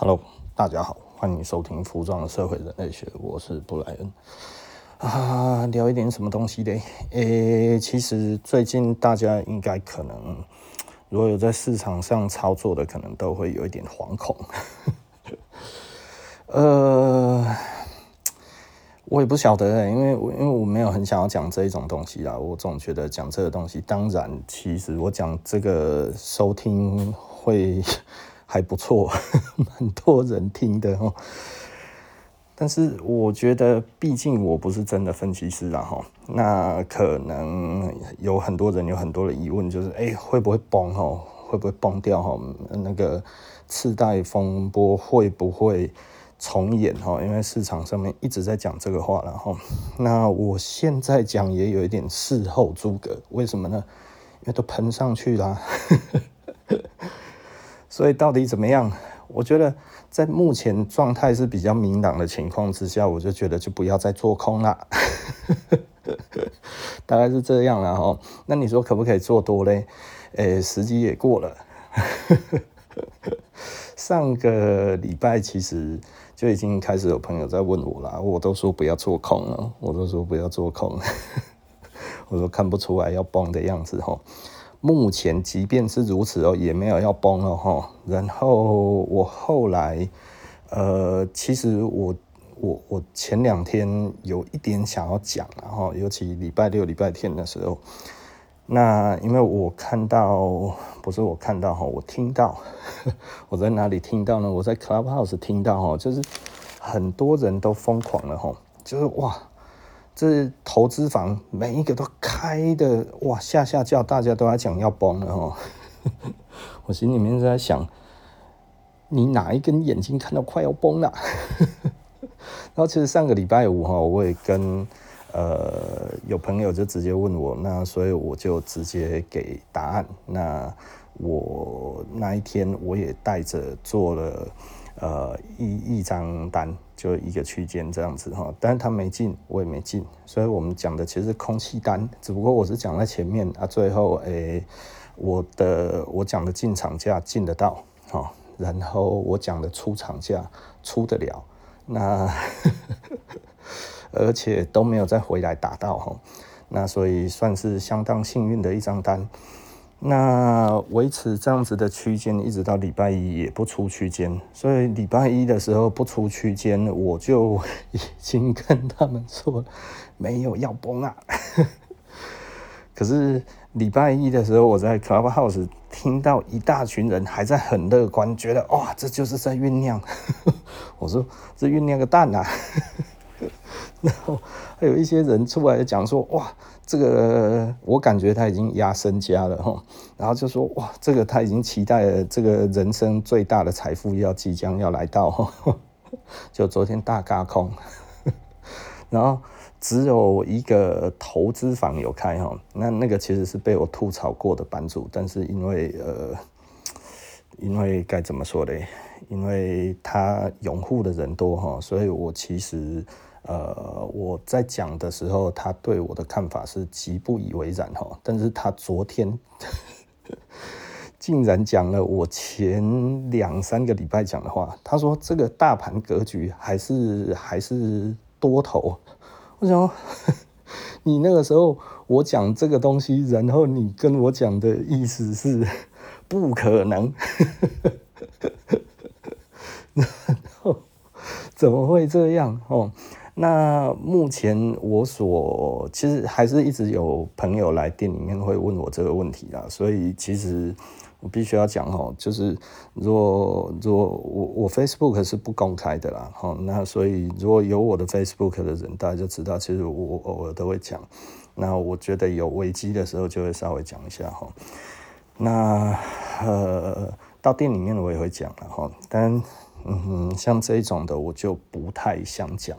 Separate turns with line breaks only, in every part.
Hello，大家好，欢迎收听《服装的社会人类学》，我是布莱恩啊。聊一点什么东西嘞？诶，其实最近大家应该可能，如果有在市场上操作的，可能都会有一点惶恐。呃，我也不晓得，因为因为我没有很想要讲这一种东西啦。我总觉得讲这个东西，当然，其实我讲这个收听会。还不错，蛮多人听的哦。但是我觉得，毕竟我不是真的分析师啦哈。那可能有很多人有很多的疑问，就是哎，会不会崩哈？会不会崩掉哈？那个次贷风波会不会重演哈？因为市场上面一直在讲这个话了哈。那我现在讲也有一点事后诸葛，为什么呢？因为都喷上去了。所以到底怎么样？我觉得在目前状态是比较明朗的情况之下，我就觉得就不要再做空了，大概是这样了哈。那你说可不可以做多嘞？诶，时机也过了。上个礼拜其实就已经开始有朋友在问我了，我都说不要做空了，我都说不要做空，我说看不出来要崩的样子哈。目前即便是如此哦，也没有要崩了哈。然后我后来，呃，其实我我我前两天有一点想要讲，然后尤其礼拜六、礼拜天的时候，那因为我看到，不是我看到哈，我听到，我在哪里听到呢？我在 Clubhouse 听到哈，就是很多人都疯狂了哈，就是哇。这投资房每一个都开的哇，吓吓叫，大家都在讲要崩了哦。我心里面在想，你哪一根眼睛看到快要崩了？然后其实上个礼拜五哈，我也跟呃有朋友就直接问我，那所以我就直接给答案。那我那一天我也带着做了。呃，一一张单就一个区间这样子哈，但是他没进，我也没进，所以我们讲的其实是空气单，只不过我是讲在前面啊，最后诶、欸，我的我讲的进场价进得到哈，然后我讲的出场价出得了，那 而且都没有再回来打到哈，那所以算是相当幸运的一张单。那维持这样子的区间，一直到礼拜一也不出区间，所以礼拜一的时候不出区间，我就已经跟他们说没有要崩啊。可是礼拜一的时候，我在 Clubhouse 听到一大群人还在很乐观，觉得哇，这就是在酝酿。我说这酝酿个蛋啊！然后还有一些人出来讲说，哇，这个我感觉他已经压身家了哈，然后就说，哇，这个他已经期待了这个人生最大的财富要即将要来到，就昨天大轧空，然后只有一个投资房有开哈，那那个其实是被我吐槽过的版主，但是因为呃，因为该怎么说嘞？因为他拥护的人多哈，所以我其实。呃，我在讲的时候，他对我的看法是极不以为然哈。但是他昨天 竟然讲了我前两三个礼拜讲的话，他说这个大盘格局还是还是多头。我想，你那个时候我讲这个东西，然后你跟我讲的意思是 不可能，然后怎么会这样哦？那目前我所其实还是一直有朋友来店里面会问我这个问题啦，所以其实我必须要讲哦，就是如果如果我我 Facebook 是不公开的啦，哈，那所以如果有我的 Facebook 的人，大家就知道，其实我偶尔都会讲。那我觉得有危机的时候，就会稍微讲一下哈。那呃，到店里面我也会讲了哈，但嗯，像这种的我就不太想讲。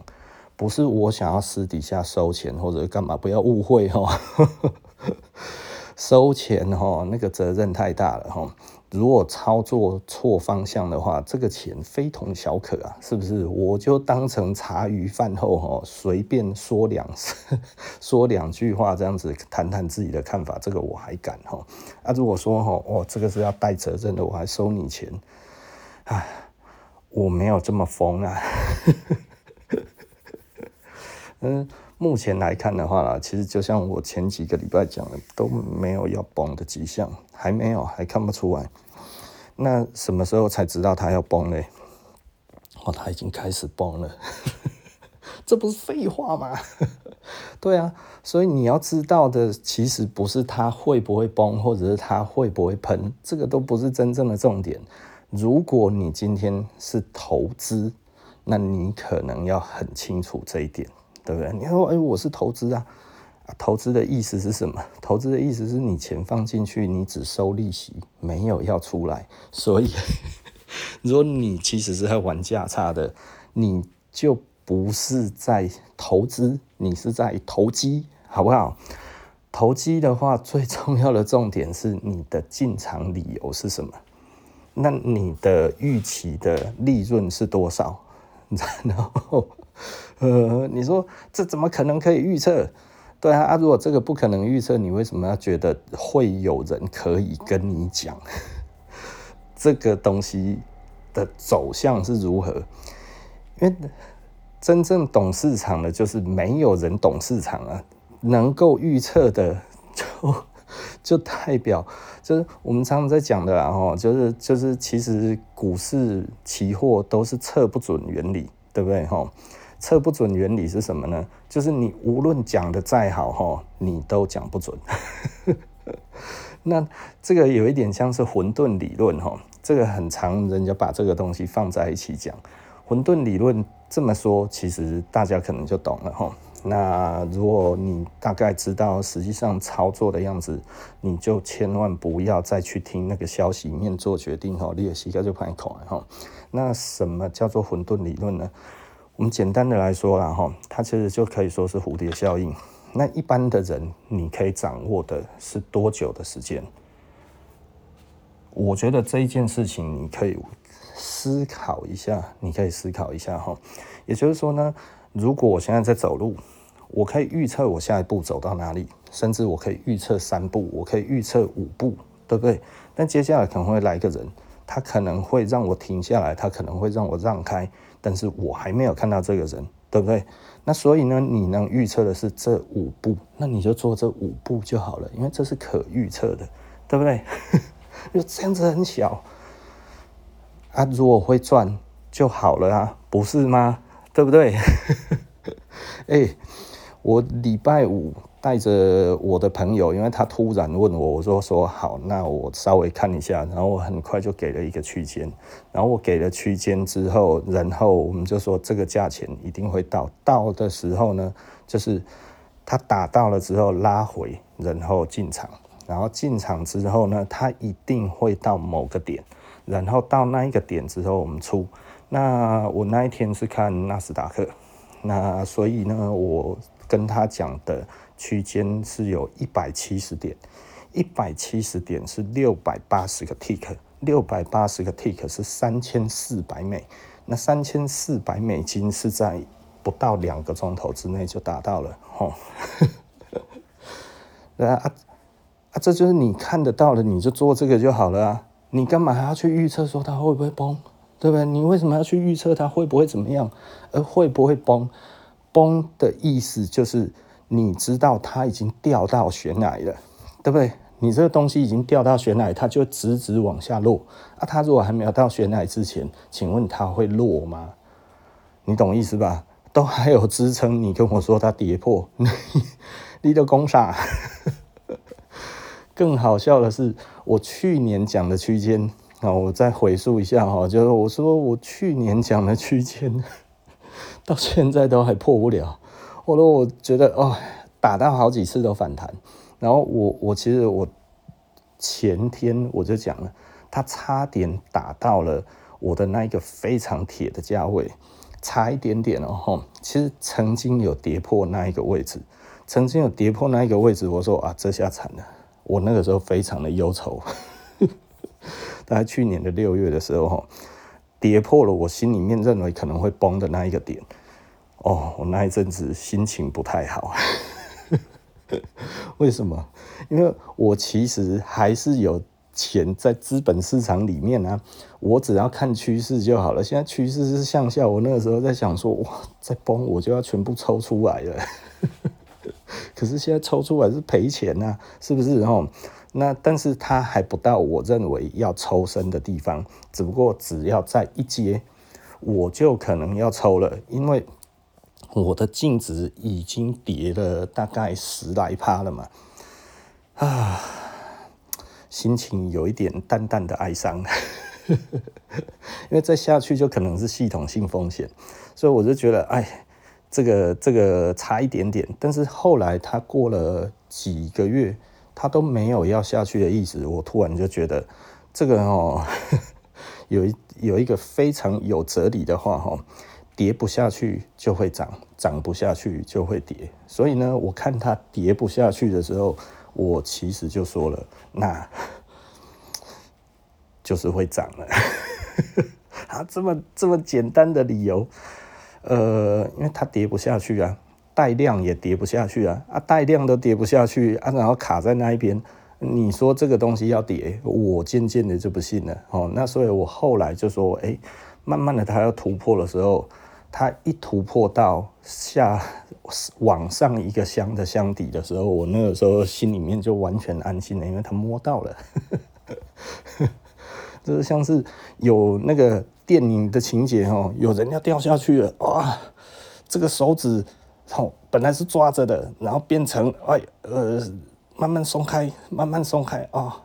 不是我想要私底下收钱或者干嘛，不要误会哈。收钱哈，那个责任太大了哈。如果操作错方向的话，这个钱非同小可啊，是不是？我就当成茶余饭后哈，随便说两 说两句话，这样子谈谈自己的看法，这个我还敢哈。啊，如果说哈，哦，这个是要带责任的，我还收你钱，唉。我没有这么疯啊。嗯，目前来看的话啦，其实就像我前几个礼拜讲的，都没有要崩的迹象，还没有，还看不出来。那什么时候才知道它要崩呢？哦，它已经开始崩了，这不是废话吗？对啊，所以你要知道的，其实不是它会不会崩，或者是它会不会喷，这个都不是真正的重点。如果你今天是投资，那你可能要很清楚这一点。对不对？你说，哎，我是投资啊，啊，投资的意思是什么？投资的意思是你钱放进去，你只收利息，没有要出来。所以，如果你其实是在玩价差的，你就不是在投资，你是在投机，好不好？投机的话，最重要的重点是你的进场理由是什么？那你的预期的利润是多少？然后。呃，你说这怎么可能可以预测？对啊，啊，如果这个不可能预测，你为什么要觉得会有人可以跟你讲 这个东西的走向是如何？因为真正懂市场的，就是没有人懂市场啊。能够预测的就，就代表就是我们常常在讲的啦，吼，就是就是其实股市期货都是测不准原理，对不对？吼。测不准原理是什么呢？就是你无论讲的再好哈，你都讲不准。那这个有一点像是混沌理论哈，这个很常，人家把这个东西放在一起讲。混沌理论这么说，其实大家可能就懂了哈。那如果你大概知道实际上操作的样子，你就千万不要再去听那个消息面做决定哈，你的膝盖就怕痛哈。那什么叫做混沌理论呢？我们简单的来说啦，哈，它其实就可以说是蝴蝶效应。那一般的人，你可以掌握的是多久的时间？我觉得这一件事情，你可以思考一下，你可以思考一下哈。也就是说呢，如果我现在在走路，我可以预测我下一步走到哪里，甚至我可以预测三步，我可以预测五步，对不对？但接下来可能会来一个人，他可能会让我停下来，他可能会让我让开。但是我还没有看到这个人，对不对？那所以呢，你能预测的是这五步，那你就做这五步就好了，因为这是可预测的，对不对？就这样子很小啊，如果会赚就好了啊，不是吗？对不对？哎、我礼拜五。带着我的朋友，因为他突然问我，我说说好，那我稍微看一下，然后我很快就给了一个区间，然后我给了区间之后，然后我们就说这个价钱一定会到，到的时候呢，就是他打到了之后拉回，然后进场，然后进场之后呢，他一定会到某个点，然后到那一个点之后我们出。那我那一天是看纳斯达克，那所以呢，我跟他讲的。区间是有一百七十点，一百七十点是六百八十个 tick，六百八十个 tick 是三千四百美，那三千四百美金是在不到两个钟头之内就达到了，吼，啊啊啊！这就是你看得到的，你就做这个就好了啊，你干嘛还要去预测说它会不会崩，对不对？你为什么要去预测它会不会怎么样？而会不会崩？崩的意思就是。你知道它已经掉到悬崖了，对不对？你这个东西已经掉到悬崖，它就直直往下落。啊，它如果还没有到悬崖之前，请问它会落吗？你懂意思吧？都还有支撑，你跟我说它跌破，你你的攻啥？更好笑的是，我去年讲的区间啊，我再回溯一下哈，就是我说我去年讲的区间，到现在都还破不了。我说，我觉得哦，打到好几次都反弹，然后我我其实我前天我就讲了，它差点打到了我的那一个非常铁的价位，差一点点哦。其实曾经有跌破那一个位置，曾经有跌破那一个位置，我说啊，这下惨了。我那个时候非常的忧愁，大概去年的六月的时候，跌破了我心里面认为可能会崩的那一个点。哦，我那一阵子心情不太好，为什么？因为我其实还是有钱在资本市场里面啊，我只要看趋势就好了。现在趋势是向下，我那个时候在想说，哇，再崩我就要全部抽出来了。可是现在抽出来是赔钱呐，是不是？吼，那但是它还不到我认为要抽身的地方，只不过只要在一阶，我就可能要抽了，因为我的净值已经跌了大概十来趴了嘛，啊。心情有一点淡淡的哀伤，因为再下去就可能是系统性风险，所以我就觉得，哎，这个这个差一点点。但是后来他过了几个月，他都没有要下去的意思。我突然就觉得，这个哦，有一有一个非常有哲理的话哈，跌不下去就会涨，涨不下去就会跌。所以呢，我看他跌不下去的时候。我其实就说了，那就是会涨了。啊，这么这么简单的理由，呃，因为它跌不下去啊，带量也跌不下去啊，啊，带量都跌不下去啊，然后卡在那一边，你说这个东西要跌，我渐渐的就不信了。哦，那所以我后来就说，哎，慢慢的它要突破的时候。它一突破到下往上一个箱的箱底的时候，我那个时候心里面就完全安心了，因为它摸到了，就是像是有那个电影的情节哦，有人要掉下去了，哇，这个手指哦本来是抓着的，然后变成哎呃慢慢松开，慢慢松开啊，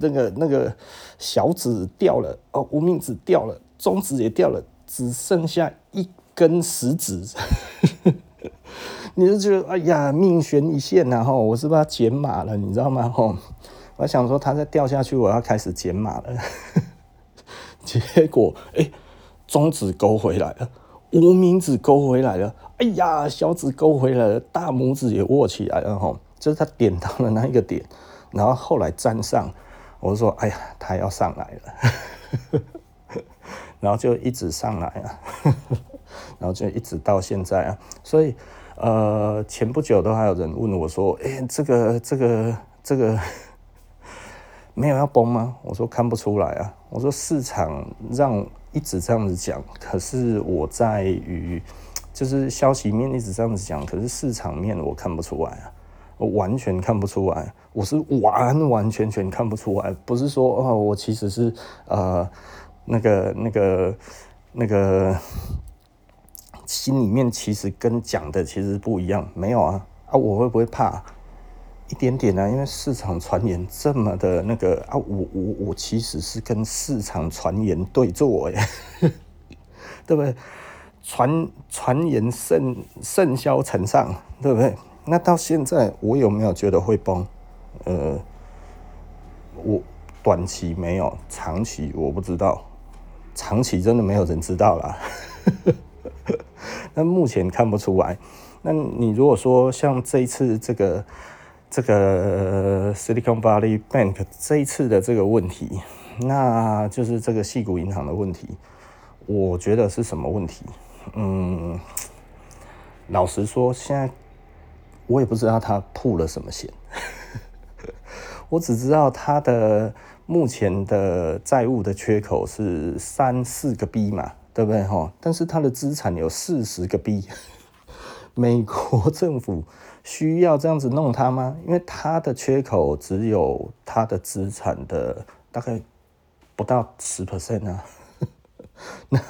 那个那个小指掉了哦，无名指掉了，中指也掉了。只剩下一根食指，你就觉得哎呀，命悬一线，然后我是不是要减码了？你知道吗？吼，我想说它再掉下去，我要开始减码了。结果哎、中指勾回来了，无名指勾回来了，哎呀，小指勾回来了，大拇指也握起来了，吼，就是他点到了那一个点，然后后来站上，我说哎呀，他要上来了。然后就一直上来啊，然后就一直到现在啊，所以呃，前不久都还有人问我说：“哎，这个这个这个 没有要崩吗？”我说看不出来啊。我说市场让一直这样子讲，可是我在于就是消息面一直这样子讲，可是市场面我看不出来啊，我完全看不出来，我是完完全全看不出来，不是说哦，我其实是呃。那个、那个、那个，心里面其实跟讲的其实不一样。没有啊啊，我会不会怕？一点点啊，因为市场传言这么的那个啊，我我我其实是跟市场传言对坐耶，对不对？传传言甚甚嚣尘上，对不对？那到现在我有没有觉得会崩？呃，我短期没有，长期我不知道。长期真的没有人知道啦，那目前看不出来。那你如果说像这一次这个这个 Silicon Valley Bank 这一次的这个问题，那就是这个矽谷银行的问题，我觉得是什么问题？嗯，老实说，现在我也不知道他铺了什么险，我只知道他的。目前的债务的缺口是三四个 B 嘛，对不对哈？但是他的资产有四十个 B，美国政府需要这样子弄他吗？因为他的缺口只有他的资产的大概不到十 percent 啊，那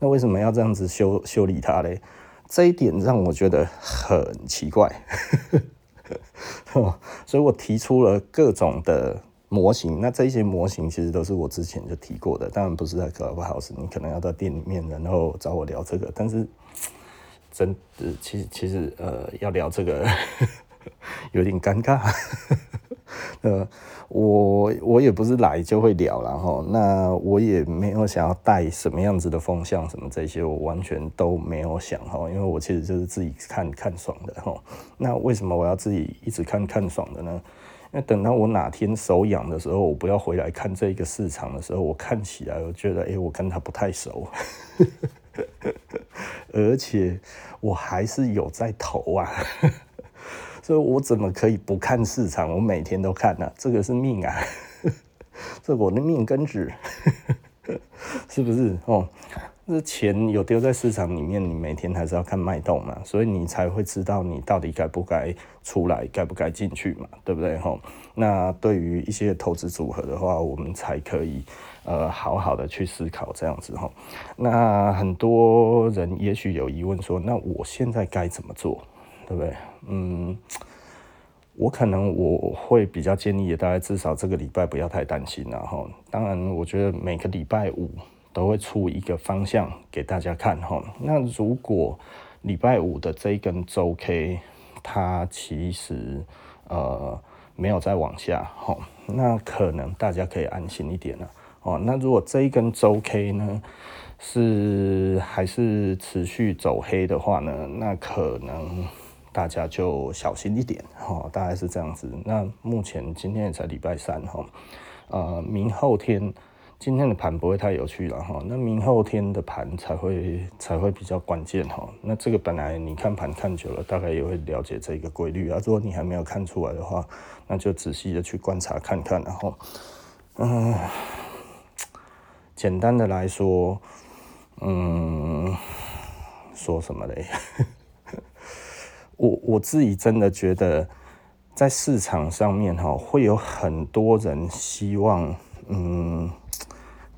那为什么要这样子修修理它嘞？这一点让我觉得很奇怪，所以我提出了各种的。模型，那这些模型其实都是我之前就提过的，当然不是在 Clubhouse，你可能要到店里面，然后找我聊这个。但是真的，其实其实呃，要聊这个 有点尴尬。呃，我我也不是来就会聊，然后那我也没有想要带什么样子的风向，什么这些我完全都没有想哈，因为我其实就是自己看看爽的哈。那为什么我要自己一直看看爽的呢？那等到我哪天手痒的时候，我不要回来看这个市场的时候，我看起来我觉得，哎、我跟他不太熟，而且我还是有在投啊，所以我怎么可以不看市场？我每天都看啊，这个是命啊。这我的命根子，是不是哦？这钱有丢在市场里面，你每天还是要看脉动嘛，所以你才会知道你到底该不该出来，该不该进去嘛，对不对？吼，那对于一些投资组合的话，我们才可以呃好好的去思考这样子吼。那很多人也许有疑问说，那我现在该怎么做，对不对？嗯，我可能我会比较建议，大概至少这个礼拜不要太担心了哈。当然，我觉得每个礼拜五。都会出一个方向给大家看哈。那如果礼拜五的这一根周 K，它其实呃没有再往下哈，那可能大家可以安心一点了哦。那如果这一根周 K 呢是还是持续走黑的话呢，那可能大家就小心一点哈。大概是这样子。那目前今天也才礼拜三哈，呃，明后天。今天的盘不会太有趣了哈，那明后天的盘才会才会比较关键哈。那这个本来你看盘看久了，大概也会了解这个规律啊。如果你还没有看出来的话，那就仔细的去观察看看，然后，嗯，简单的来说，嗯，说什么嘞？我我自己真的觉得，在市场上面哈，会有很多人希望，嗯。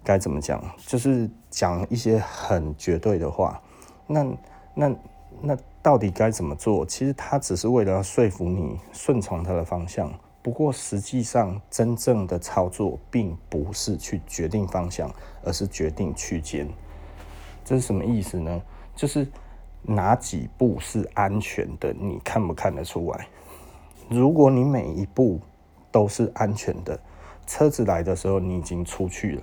该怎么讲？就是讲一些很绝对的话。那那那到底该怎么做？其实他只是为了说服你顺从他的方向。不过实际上，真正的操作并不是去决定方向，而是决定区间。这是什么意思呢？就是哪几步是安全的，你看不看得出来？如果你每一步都是安全的，车子来的时候你已经出去了。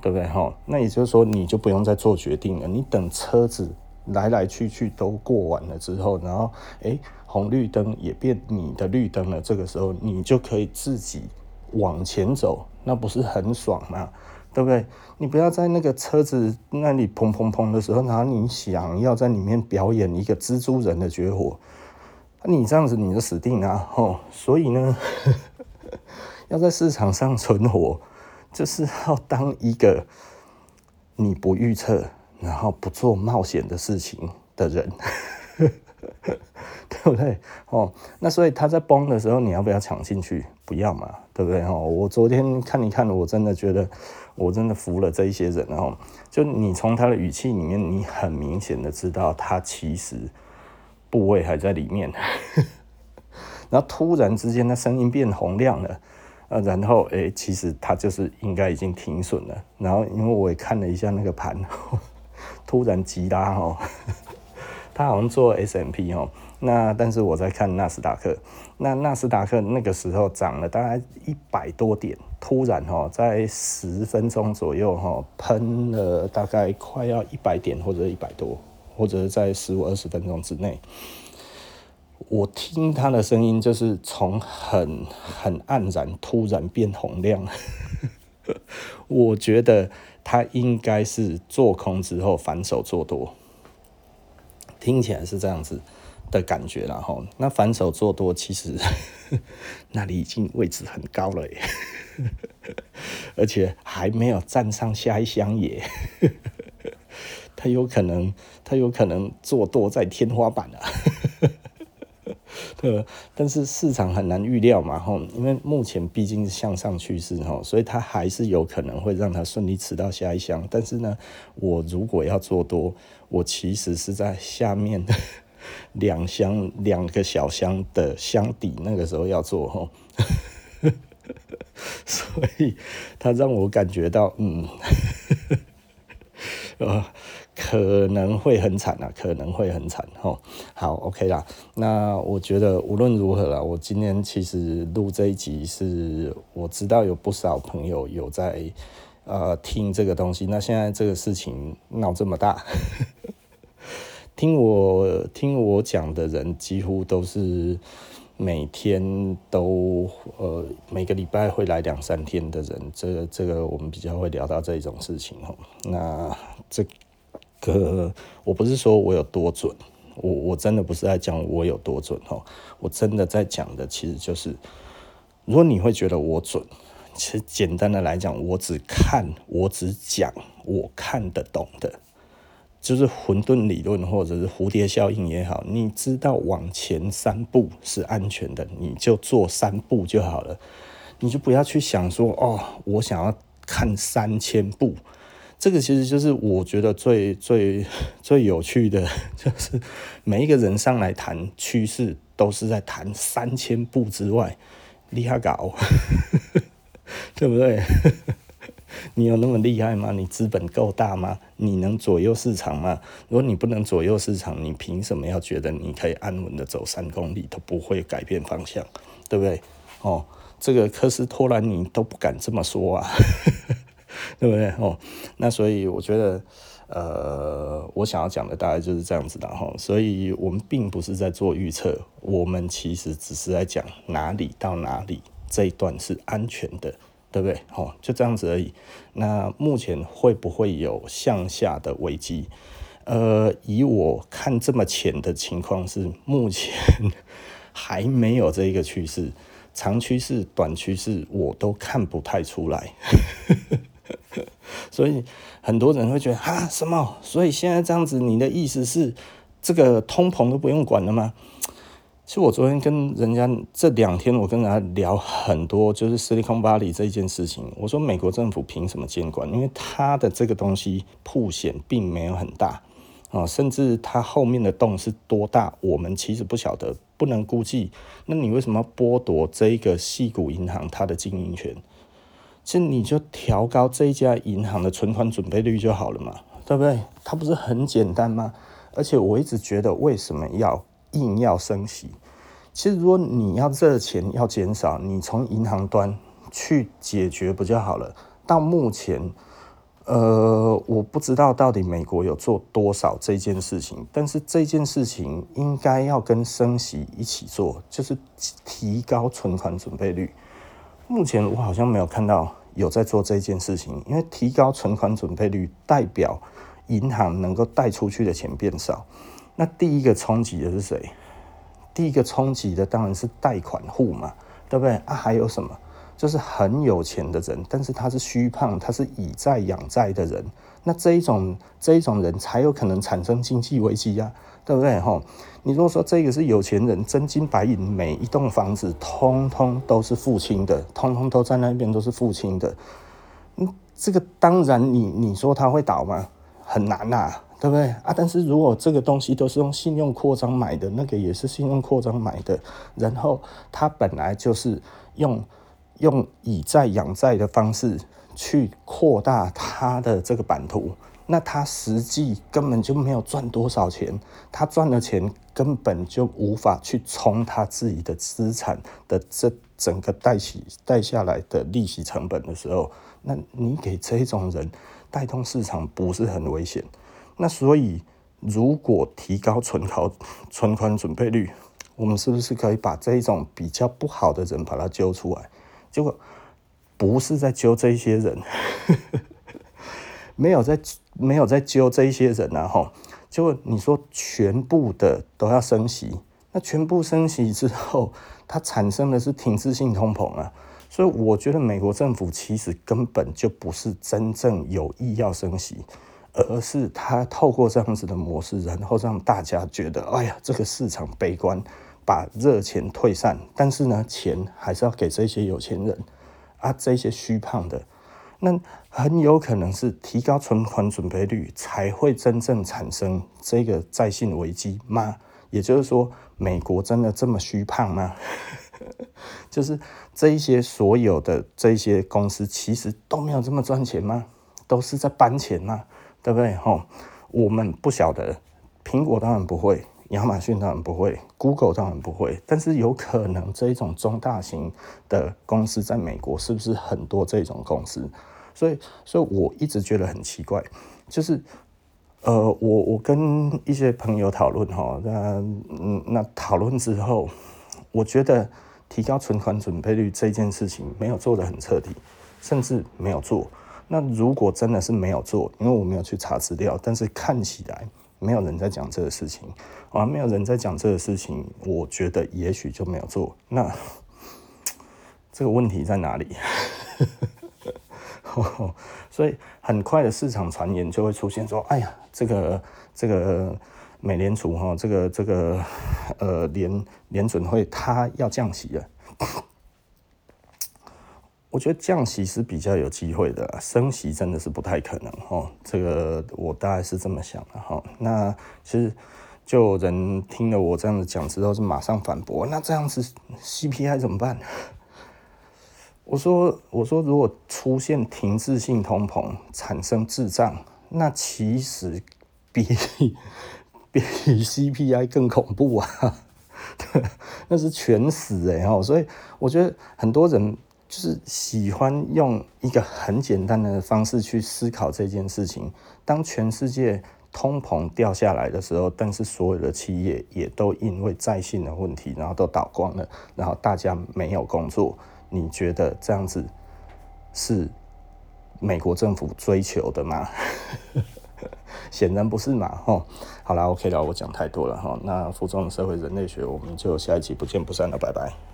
对不对哈？那也就是说，你就不用再做决定了。你等车子来来去去都过完了之后，然后诶，红绿灯也变你的绿灯了。这个时候，你就可以自己往前走，那不是很爽吗？对不对？你不要在那个车子那里砰砰砰的时候，然后你想要在里面表演一个蜘蛛人的绝活，你这样子你就死定了哦。所以呢，要在市场上存活。就是要当一个你不预测，然后不做冒险的事情的人，对不对？哦，那所以他在崩的时候，你要不要抢进去？不要嘛，对不对？哦，我昨天看一看，我真的觉得，我真的服了这一些人哦。就你从他的语气里面，你很明显的知道他其实部位还在里面，然后突然之间，他声音变洪亮了。呃，然后诶，其实他就是应该已经停损了。然后因为我也看了一下那个盘，突然急拉哦，他好像做 S M P 哦。那但是我在看纳斯达克，那纳斯达克那个时候涨了大概一百多点，突然哦，在十分钟左右哈，喷了大概快要一百点或者一百多，或者在十五二十分钟之内。我听他的声音，就是从很很黯然，突然变洪亮。我觉得他应该是做空之后反手做多，听起来是这样子的感觉。然后，那反手做多，其实 那里已经位置很高了耶，而且还没有站上下一箱耶。他有可能，他有可能做多在天花板啊。但是市场很难预料嘛，吼，因为目前毕竟是向上趋势，吼，所以它还是有可能会让它顺利吃到下一箱。但是呢，我如果要做多，我其实是在下面 两箱两个小箱的箱底，那个时候要做，吼，所以它让我感觉到，嗯，啊。可能会很惨啊，可能会很惨哦。好，OK 啦。那我觉得无论如何啦，我今天其实录这一集是，我知道有不少朋友有在呃听这个东西。那现在这个事情闹这么大，听我听我讲的人几乎都是每天都呃每个礼拜会来两三天的人。这个这个我们比较会聊到这种事情哦。那这。可我不是说我有多准，我我真的不是在讲我有多准哦，我真的在讲的其实就是，如果你会觉得我准，其实简单的来讲，我只看，我只讲我看得懂的，就是混沌理论或者是蝴蝶效应也好，你知道往前三步是安全的，你就做三步就好了，你就不要去想说哦，我想要看三千步。这个其实就是我觉得最最 最有趣的，就是每一个人上来谈趋势，都是在谈三千步之外，厉害搞，对不对？你有那么厉害吗？你资本够大吗？你能左右市场吗？如果你不能左右市场，你凭什么要觉得你可以安稳的走三公里都不会改变方向，对不对？哦，这个科斯托兰尼都不敢这么说啊。对不对？哦，那所以我觉得，呃，我想要讲的大概就是这样子的哈。所以我们并不是在做预测，我们其实只是在讲哪里到哪里这一段是安全的，对不对？哦，就这样子而已。那目前会不会有向下的危机？呃，以我看这么浅的情况是，目前 还没有这一个趋势，长趋势、短趋势我都看不太出来。所以很多人会觉得啊，什么？所以现在这样子，你的意思是这个通膨都不用管了吗？其实我昨天跟人家这两天，我跟人家聊很多，就是 Silicon Valley 这一件事情。我说美国政府凭什么监管？因为它的这个东西曝险并没有很大啊，甚至它后面的洞是多大，我们其实不晓得，不能估计。那你为什么要剥夺这一个矽谷银行它的经营权？其实你就调高这一家银行的存款准备率就好了嘛，对不对？它不是很简单吗？而且我一直觉得，为什么要硬要升息？其实如果你要这钱要减少，你从银行端去解决不就好了？到目前，呃，我不知道到底美国有做多少这件事情，但是这件事情应该要跟升息一起做，就是提高存款准备率。目前我好像没有看到有在做这件事情，因为提高存款准备率代表银行能够贷出去的钱变少。那第一个冲击的是谁？第一个冲击的当然是贷款户嘛，对不对？啊，还有什么？就是很有钱的人，但是他是虚胖，他是以债养债的人。那这一种这一种人才有可能产生经济危机呀。对不对？吼，你如果说这个是有钱人，真金白银，每一栋房子通通都是付清的，通通都在那边都是付清的，嗯，这个当然你你说他会倒吗？很难呐、对不对啊？但是如果这个东西都是用信用扩张买的，那个也是信用扩张买的，然后他本来就是用用以债养债的方式去扩大他的这个版图。那他实际根本就没有赚多少钱，他赚的钱根本就无法去冲他自己的资产的这整个贷起贷下来的利息成本的时候，那你给这种人带动市场不是很危险？那所以如果提高存款存款准备率，我们是不是可以把这种比较不好的人把他揪出来？结果不是在揪这些人。没有在没有在揪这些人啊，吼，就你说全部的都要升息，那全部升息之后，它产生的是停滞性通膨啊，所以我觉得美国政府其实根本就不是真正有意要升息，而是他透过这样子的模式，然后让大家觉得，哎呀，这个市场悲观，把热钱退散，但是呢，钱还是要给这些有钱人。啊，这些虚胖的。那很有可能是提高存款准备率才会真正产生这个债信危机吗？也就是说，美国真的这么虚胖吗？就是这一些所有的这些公司其实都没有这么赚钱吗？都是在搬钱吗？对不对？吼，我们不晓得，苹果当然不会，亚马逊当然不会，Google 当然不会，但是有可能这一种中大型的公司在美国是不是很多这种公司？所以，所以我一直觉得很奇怪，就是，呃，我我跟一些朋友讨论哈，那嗯，那讨论之后，我觉得提高存款准备率这件事情没有做得很彻底，甚至没有做。那如果真的是没有做，因为我没有去查资料，但是看起来没有人在讲这个事情啊，没有人在讲这个事情，我觉得也许就没有做。那这个问题在哪里？所以很快的市场传言就会出现说，哎呀，这个这个美联储哈，这个这个呃联联准会它要降息了。我觉得降息是比较有机会的，升息真的是不太可能哈。这个我大概是这么想的哈。那其实就人听了我这样子讲之后，是马上反驳，那这样子 CPI 怎么办？我说我说如果出现停滞性通膨，产生滞胀，那其实比比 CPI 更恐怖啊，对，那是全死哎哈。所以我觉得很多人。就是喜欢用一个很简单的方式去思考这件事情。当全世界通膨掉下来的时候，但是所有的企业也都因为债信的问题，然后都倒光了，然后大家没有工作。你觉得这样子是美国政府追求的吗？显然不是嘛。吼，好啦，OK 了，我讲太多了哈。那服从社会人类学，我们就下一集不见不散了，拜拜。